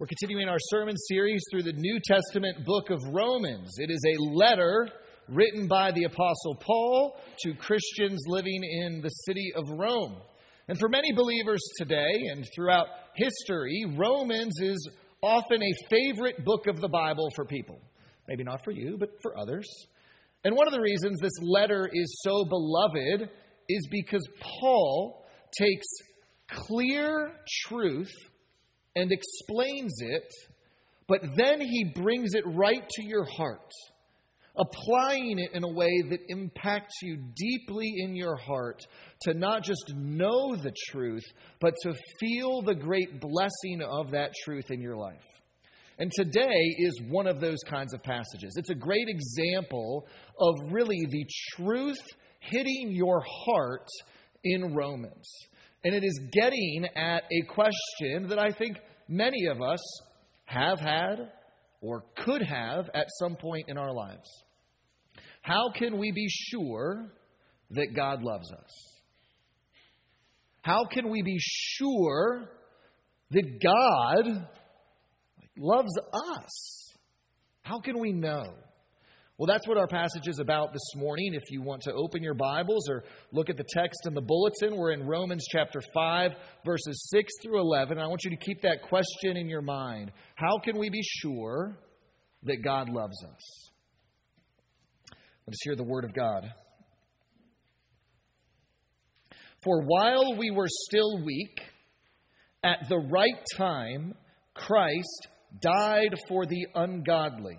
We're continuing our sermon series through the New Testament book of Romans. It is a letter written by the Apostle Paul to Christians living in the city of Rome. And for many believers today and throughout history, Romans is often a favorite book of the Bible for people. Maybe not for you, but for others. And one of the reasons this letter is so beloved is because Paul takes clear truth and explains it, but then he brings it right to your heart, applying it in a way that impacts you deeply in your heart to not just know the truth, but to feel the great blessing of that truth in your life. And today is one of those kinds of passages. It's a great example of really the truth hitting your heart in Romans. And it is getting at a question that I think many of us have had or could have at some point in our lives. How can we be sure that God loves us? How can we be sure that God loves us? How can we know? Well, that's what our passage is about this morning. If you want to open your Bibles or look at the text in the bulletin, we're in Romans chapter 5, verses 6 through 11. I want you to keep that question in your mind. How can we be sure that God loves us? Let us hear the word of God. For while we were still weak, at the right time, Christ died for the ungodly.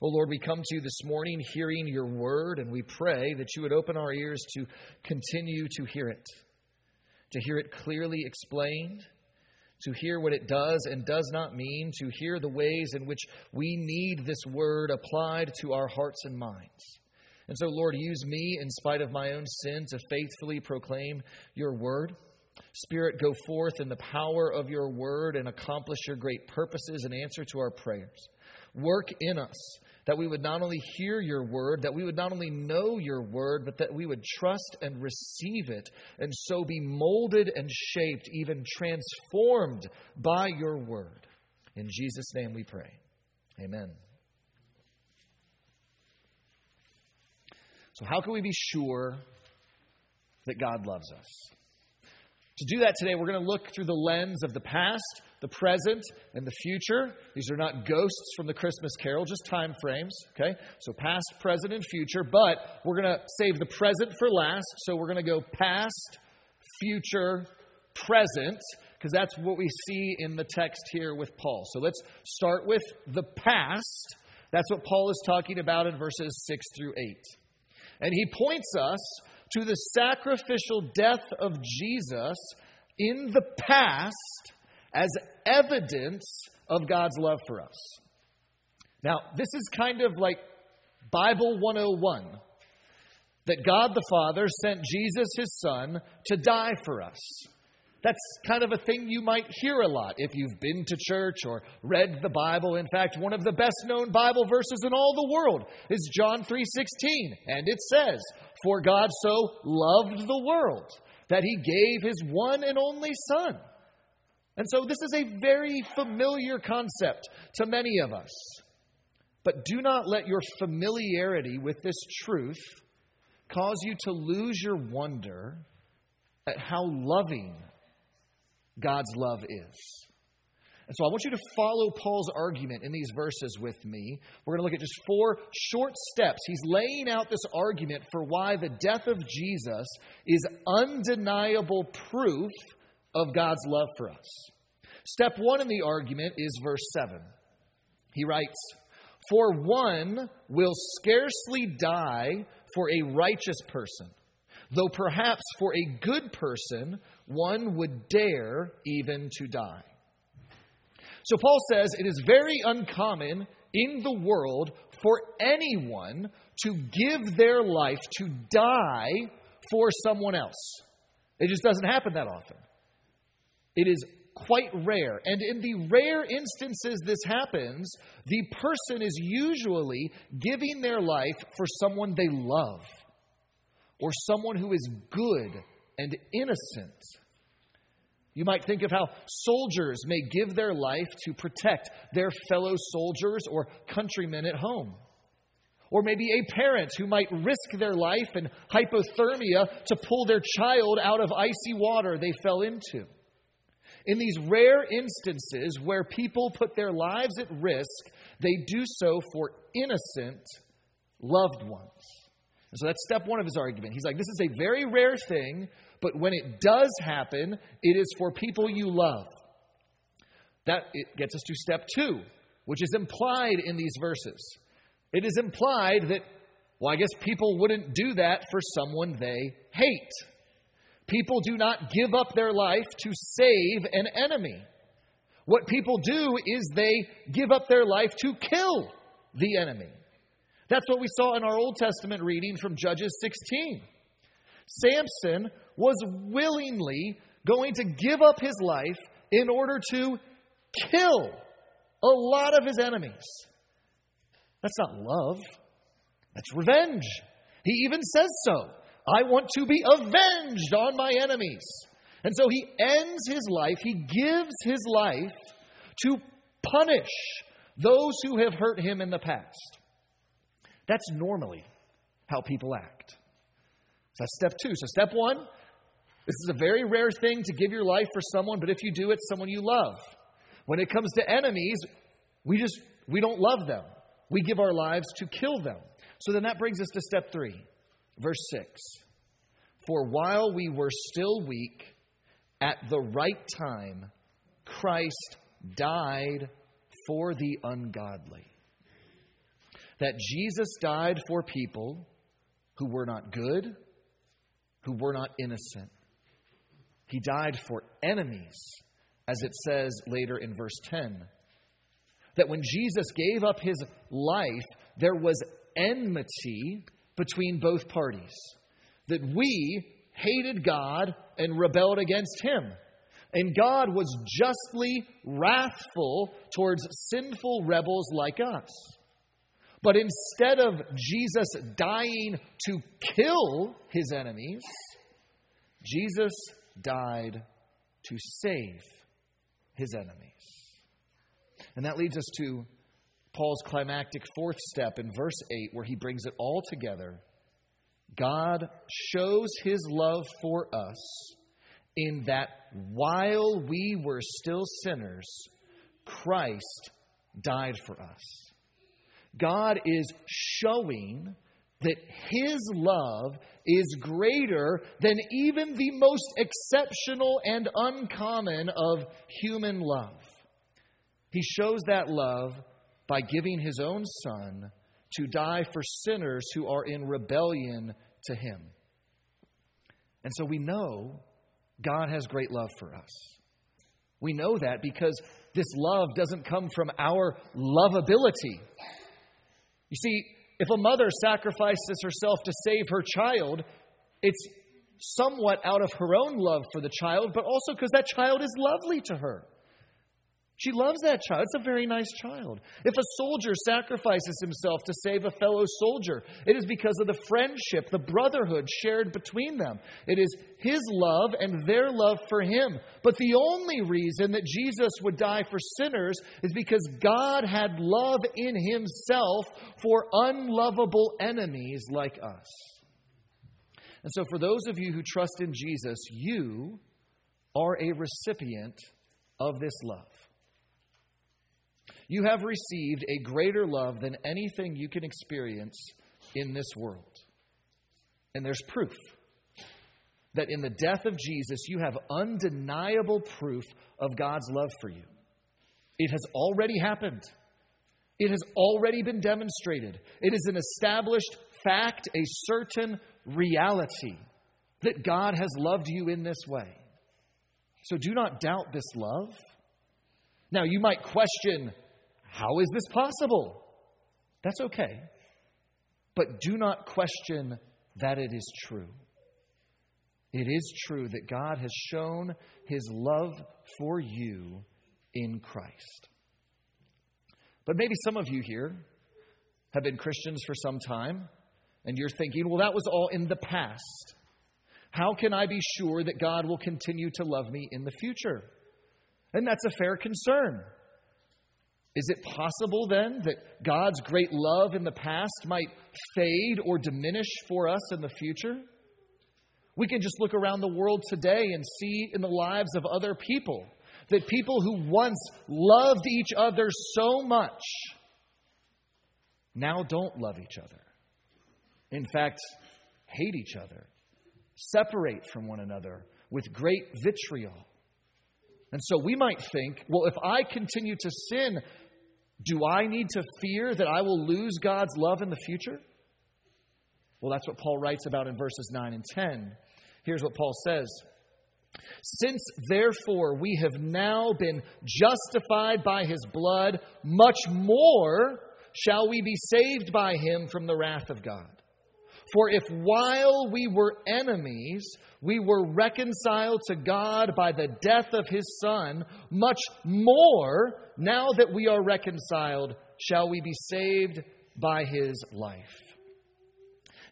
Oh Lord, we come to you this morning hearing your word, and we pray that you would open our ears to continue to hear it, to hear it clearly explained, to hear what it does and does not mean, to hear the ways in which we need this word applied to our hearts and minds. And so, Lord, use me in spite of my own sin to faithfully proclaim your word. Spirit, go forth in the power of your word and accomplish your great purposes and answer to our prayers. Work in us that we would not only hear your word, that we would not only know your word, but that we would trust and receive it, and so be molded and shaped, even transformed by your word. In Jesus' name we pray. Amen. So, how can we be sure that God loves us? To do that today, we're going to look through the lens of the past, the present, and the future. These are not ghosts from the Christmas carol, just time frames, okay? So past, present, and future, but we're going to save the present for last. So we're going to go past, future, present, because that's what we see in the text here with Paul. So let's start with the past. That's what Paul is talking about in verses 6 through 8. And he points us to the sacrificial death of Jesus in the past as evidence of God's love for us. Now, this is kind of like Bible 101 that God the Father sent Jesus, his Son, to die for us. That's kind of a thing you might hear a lot if you've been to church or read the Bible. In fact, one of the best known Bible verses in all the world is John 3:16, and it says, "For God so loved the world that he gave his one and only son." And so this is a very familiar concept to many of us. But do not let your familiarity with this truth cause you to lose your wonder at how loving God's love is. And so I want you to follow Paul's argument in these verses with me. We're going to look at just four short steps. He's laying out this argument for why the death of Jesus is undeniable proof of God's love for us. Step one in the argument is verse 7. He writes, For one will scarcely die for a righteous person, though perhaps for a good person one would dare even to die. So Paul says it is very uncommon in the world for anyone to give their life to die for someone else. It just doesn't happen that often. It is quite rare. And in the rare instances this happens, the person is usually giving their life for someone they love or someone who is good and innocent. You might think of how soldiers may give their life to protect their fellow soldiers or countrymen at home. Or maybe a parent who might risk their life in hypothermia to pull their child out of icy water they fell into. In these rare instances where people put their lives at risk, they do so for innocent loved ones. And so that's step one of his argument. He's like, this is a very rare thing, but when it does happen, it is for people you love. That it gets us to step two, which is implied in these verses. It is implied that, well, I guess people wouldn't do that for someone they hate. People do not give up their life to save an enemy. What people do is they give up their life to kill the enemy. That's what we saw in our Old Testament reading from Judges 16. Samson was willingly going to give up his life in order to kill a lot of his enemies. That's not love, that's revenge. He even says so. I want to be avenged on my enemies. And so he ends his life, he gives his life to punish those who have hurt him in the past. That's normally how people act. So that's step two. So, step one, this is a very rare thing to give your life for someone, but if you do, it's someone you love. When it comes to enemies, we just we don't love them. We give our lives to kill them. So then that brings us to step three. Verse 6 For while we were still weak, at the right time, Christ died for the ungodly. That Jesus died for people who were not good, who were not innocent. He died for enemies, as it says later in verse 10. That when Jesus gave up his life, there was enmity between both parties. That we hated God and rebelled against Him. And God was justly wrathful towards sinful rebels like us. But instead of Jesus dying to kill his enemies, Jesus died to save his enemies. And that leads us to Paul's climactic fourth step in verse 8, where he brings it all together. God shows his love for us in that while we were still sinners, Christ died for us. God is showing that his love is greater than even the most exceptional and uncommon of human love. He shows that love by giving his own Son to die for sinners who are in rebellion to him. And so we know God has great love for us. We know that because this love doesn't come from our lovability. You see, if a mother sacrifices herself to save her child, it's somewhat out of her own love for the child, but also because that child is lovely to her. She loves that child. It's a very nice child. If a soldier sacrifices himself to save a fellow soldier, it is because of the friendship, the brotherhood shared between them. It is his love and their love for him. But the only reason that Jesus would die for sinners is because God had love in himself for unlovable enemies like us. And so, for those of you who trust in Jesus, you are a recipient of this love. You have received a greater love than anything you can experience in this world. And there's proof that in the death of Jesus, you have undeniable proof of God's love for you. It has already happened. It has already been demonstrated. It is an established fact, a certain reality that God has loved you in this way. So do not doubt this love. Now, you might question, how is this possible? That's okay. But do not question that it is true. It is true that God has shown his love for you in Christ. But maybe some of you here have been Christians for some time, and you're thinking, well, that was all in the past. How can I be sure that God will continue to love me in the future? And that's a fair concern. Is it possible then that God's great love in the past might fade or diminish for us in the future? We can just look around the world today and see in the lives of other people that people who once loved each other so much now don't love each other. In fact, hate each other, separate from one another with great vitriol. And so we might think, well, if I continue to sin, do I need to fear that I will lose God's love in the future? Well, that's what Paul writes about in verses 9 and 10. Here's what Paul says Since therefore we have now been justified by his blood, much more shall we be saved by him from the wrath of God. For if while we were enemies, we were reconciled to God by the death of his Son, much more, now that we are reconciled, shall we be saved by his life.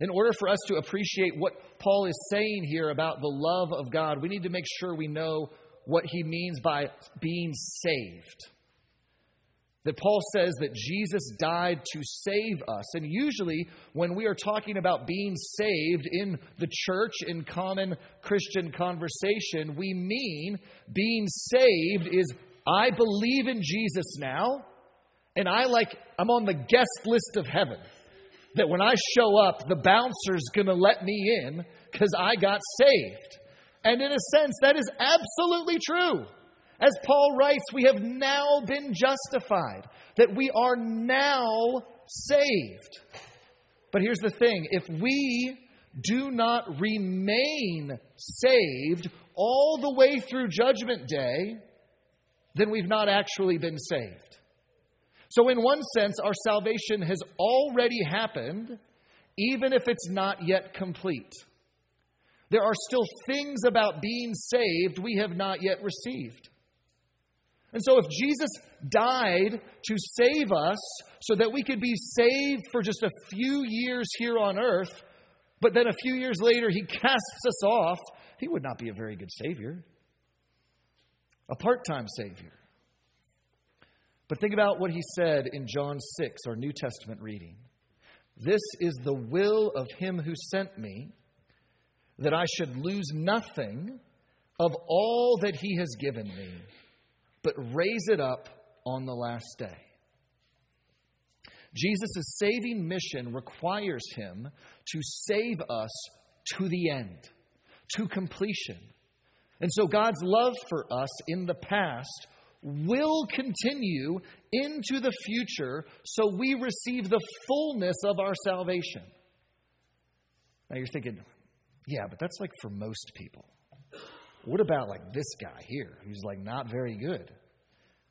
In order for us to appreciate what Paul is saying here about the love of God, we need to make sure we know what he means by being saved that Paul says that Jesus died to save us. And usually, when we are talking about being saved in the church, in common Christian conversation, we mean being saved is I believe in Jesus now, and I like, I'm on the guest list of heaven. That when I show up, the bouncer's gonna let me in because I got saved. And in a sense, that is absolutely true. As Paul writes, we have now been justified, that we are now saved. But here's the thing if we do not remain saved all the way through Judgment Day, then we've not actually been saved. So, in one sense, our salvation has already happened, even if it's not yet complete. There are still things about being saved we have not yet received. And so, if Jesus died to save us so that we could be saved for just a few years here on earth, but then a few years later he casts us off, he would not be a very good Savior, a part time Savior. But think about what he said in John 6, our New Testament reading. This is the will of him who sent me, that I should lose nothing of all that he has given me but raise it up on the last day. Jesus' saving mission requires him to save us to the end, to completion. And so God's love for us in the past will continue into the future so we receive the fullness of our salvation. Now you're thinking, yeah, but that's like for most people. What about like this guy here who's like not very good?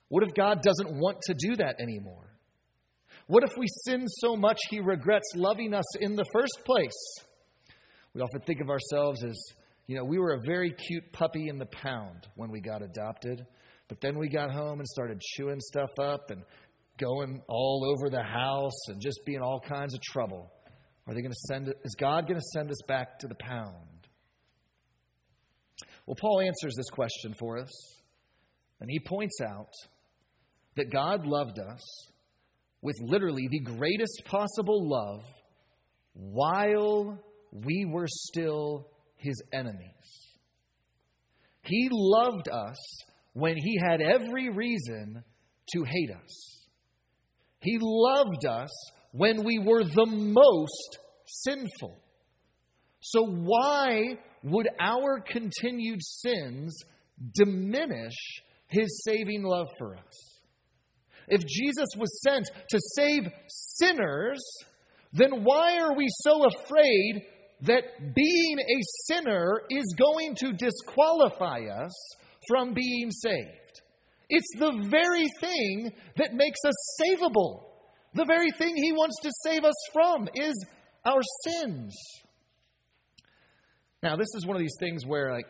What if God doesn't want to do that anymore? What if we sin so much he regrets loving us in the first place? We often think of ourselves as, you know, we were a very cute puppy in the pound when we got adopted, but then we got home and started chewing stuff up and going all over the house and just being all kinds of trouble. Are they going to send? Is God going to send us back to the pound? Well, Paul answers this question for us, and he points out that God loved us with literally the greatest possible love while we were still his enemies. He loved us when he had every reason to hate us. He loved us when we were the most sinful. So, why would our continued sins diminish his saving love for us? If Jesus was sent to save sinners, then why are we so afraid that being a sinner is going to disqualify us from being saved? It's the very thing that makes us savable. The very thing He wants to save us from is our sins. Now, this is one of these things where, like,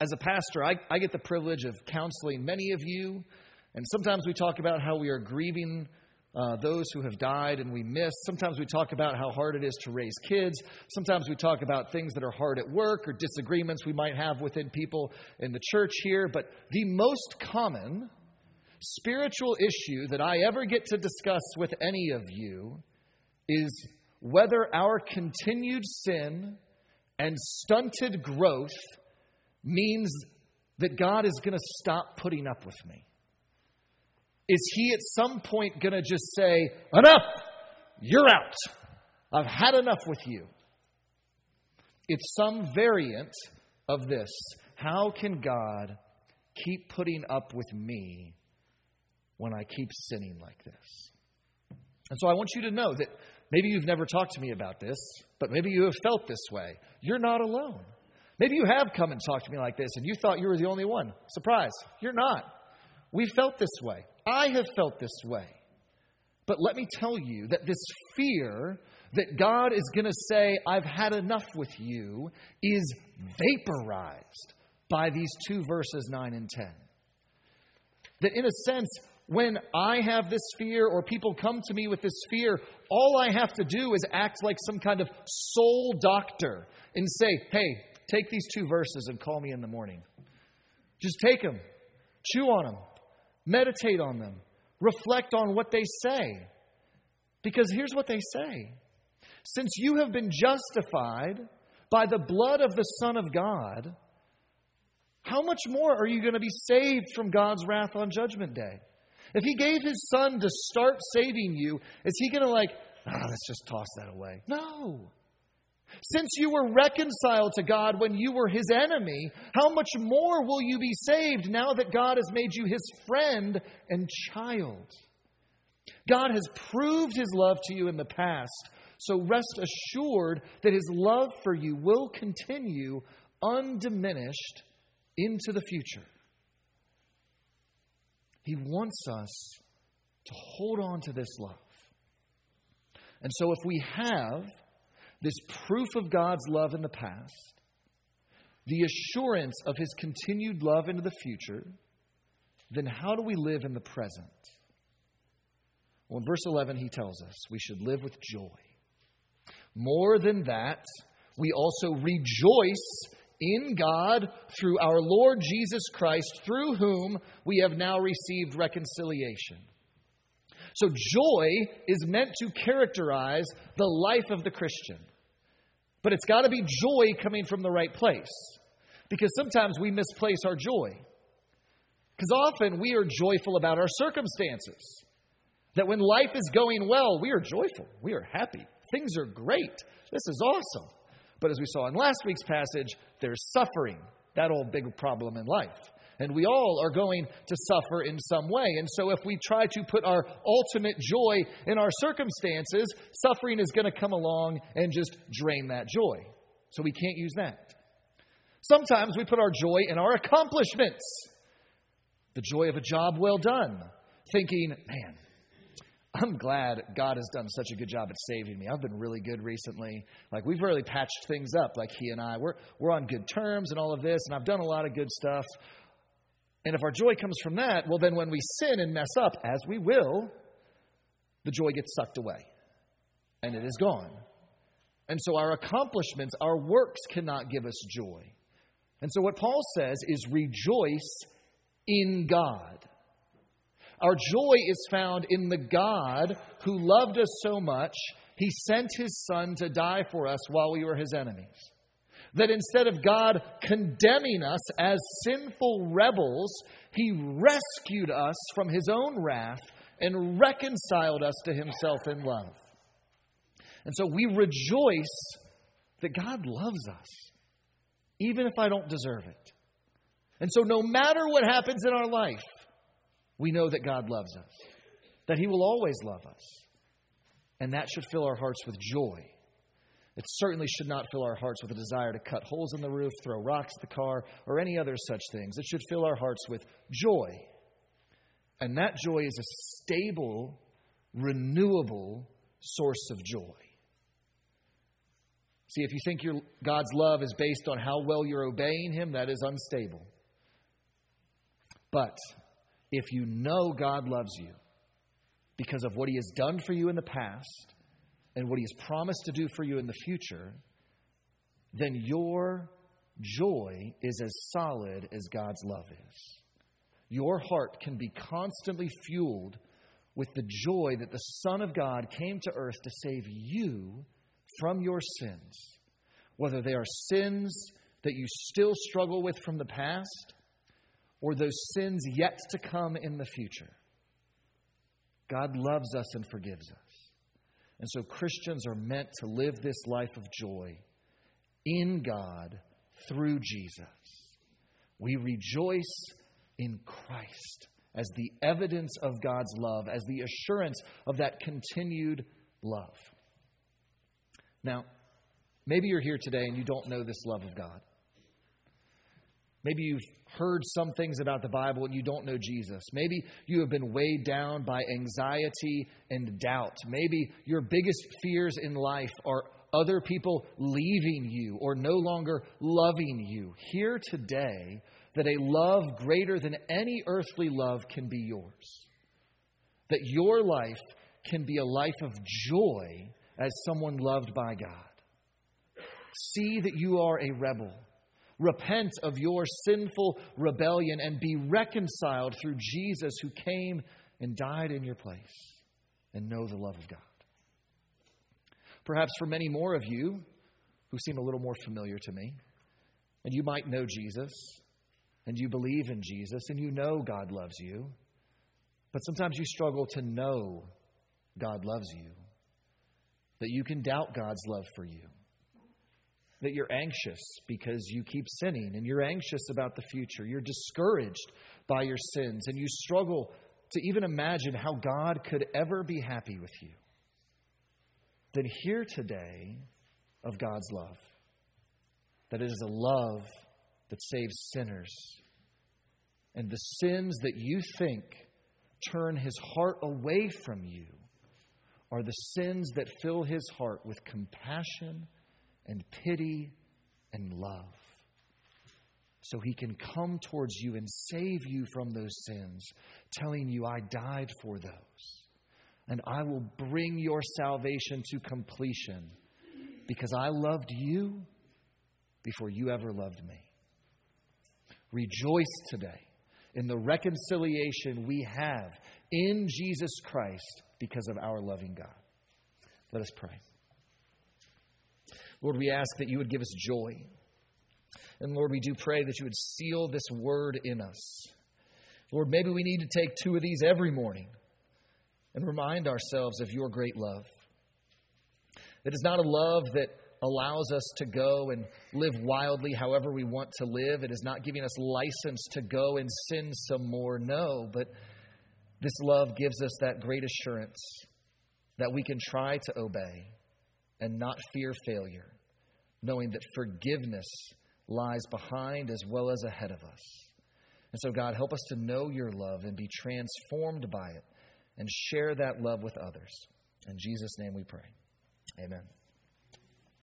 as a pastor, I, I get the privilege of counseling many of you, and sometimes we talk about how we are grieving uh, those who have died and we miss. Sometimes we talk about how hard it is to raise kids. Sometimes we talk about things that are hard at work or disagreements we might have within people in the church here. But the most common spiritual issue that I ever get to discuss with any of you is whether our continued sin and stunted growth means that God is going to stop putting up with me. Is he at some point going to just say, Enough! You're out! I've had enough with you. It's some variant of this. How can God keep putting up with me when I keep sinning like this? And so I want you to know that maybe you've never talked to me about this, but maybe you have felt this way. You're not alone. Maybe you have come and talked to me like this and you thought you were the only one. Surprise, you're not. We felt this way. I have felt this way. But let me tell you that this fear that God is going to say, I've had enough with you, is vaporized by these two verses 9 and 10. That in a sense, when I have this fear or people come to me with this fear, all I have to do is act like some kind of soul doctor and say, hey, take these two verses and call me in the morning. Just take them, chew on them, meditate on them, reflect on what they say. Because here's what they say Since you have been justified by the blood of the Son of God, how much more are you going to be saved from God's wrath on Judgment Day? If He gave His Son to start saving you, is He going to, like, ah, oh, let's just toss that away? No. Since you were reconciled to God when you were his enemy, how much more will you be saved now that God has made you his friend and child? God has proved his love to you in the past, so rest assured that his love for you will continue undiminished into the future. He wants us to hold on to this love. And so, if we have this proof of God's love in the past, the assurance of his continued love into the future, then how do we live in the present? Well, in verse 11, he tells us we should live with joy. More than that, we also rejoice in God through our Lord Jesus Christ, through whom we have now received reconciliation. So, joy is meant to characterize the life of the Christian. But it's got to be joy coming from the right place. Because sometimes we misplace our joy. Because often we are joyful about our circumstances. That when life is going well, we are joyful. We are happy. Things are great. This is awesome. But as we saw in last week's passage, there's suffering, that old big problem in life. And we all are going to suffer in some way. And so, if we try to put our ultimate joy in our circumstances, suffering is going to come along and just drain that joy. So, we can't use that. Sometimes we put our joy in our accomplishments the joy of a job well done, thinking, man, I'm glad God has done such a good job at saving me. I've been really good recently. Like we've really patched things up. Like he and I, we're we're on good terms and all of this, and I've done a lot of good stuff. And if our joy comes from that, well, then when we sin and mess up, as we will, the joy gets sucked away, and it is gone. And so our accomplishments, our works, cannot give us joy. And so what Paul says is rejoice in God. Our joy is found in the God who loved us so much, he sent his son to die for us while we were his enemies. That instead of God condemning us as sinful rebels, He rescued us from His own wrath and reconciled us to Himself in love. And so we rejoice that God loves us, even if I don't deserve it. And so, no matter what happens in our life, we know that God loves us, that He will always love us. And that should fill our hearts with joy. It certainly should not fill our hearts with a desire to cut holes in the roof, throw rocks at the car, or any other such things. It should fill our hearts with joy. And that joy is a stable, renewable source of joy. See, if you think your, God's love is based on how well you're obeying Him, that is unstable. But if you know God loves you because of what He has done for you in the past and what He has promised to do for you in the future, then your joy is as solid as God's love is. Your heart can be constantly fueled with the joy that the Son of God came to earth to save you from your sins, whether they are sins that you still struggle with from the past or those sins yet to come in the future. God loves us and forgives us. And so Christians are meant to live this life of joy in God through Jesus. We rejoice in Christ as the evidence of God's love, as the assurance of that continued love. Now, maybe you're here today and you don't know this love of God. Maybe you've heard some things about the Bible and you don't know Jesus. Maybe you have been weighed down by anxiety and doubt. Maybe your biggest fears in life are other people leaving you or no longer loving you. Hear today that a love greater than any earthly love can be yours. That your life can be a life of joy as someone loved by God. See that you are a rebel Repent of your sinful rebellion and be reconciled through Jesus who came and died in your place and know the love of God. Perhaps for many more of you who seem a little more familiar to me, and you might know Jesus, and you believe in Jesus, and you know God loves you, but sometimes you struggle to know God loves you, that you can doubt God's love for you that you're anxious because you keep sinning and you're anxious about the future. You're discouraged by your sins and you struggle to even imagine how God could ever be happy with you. Then hear today of God's love. That it is a love that saves sinners. And the sins that you think turn his heart away from you are the sins that fill his heart with compassion and pity and love. So he can come towards you and save you from those sins, telling you, I died for those. And I will bring your salvation to completion because I loved you before you ever loved me. Rejoice today in the reconciliation we have in Jesus Christ because of our loving God. Let us pray. Lord, we ask that you would give us joy. And Lord, we do pray that you would seal this word in us. Lord, maybe we need to take two of these every morning and remind ourselves of your great love. It is not a love that allows us to go and live wildly however we want to live. It is not giving us license to go and sin some more. No, but this love gives us that great assurance that we can try to obey and not fear failure, knowing that forgiveness lies behind as well as ahead of us. And so, God, help us to know your love and be transformed by it and share that love with others. In Jesus' name we pray. Amen.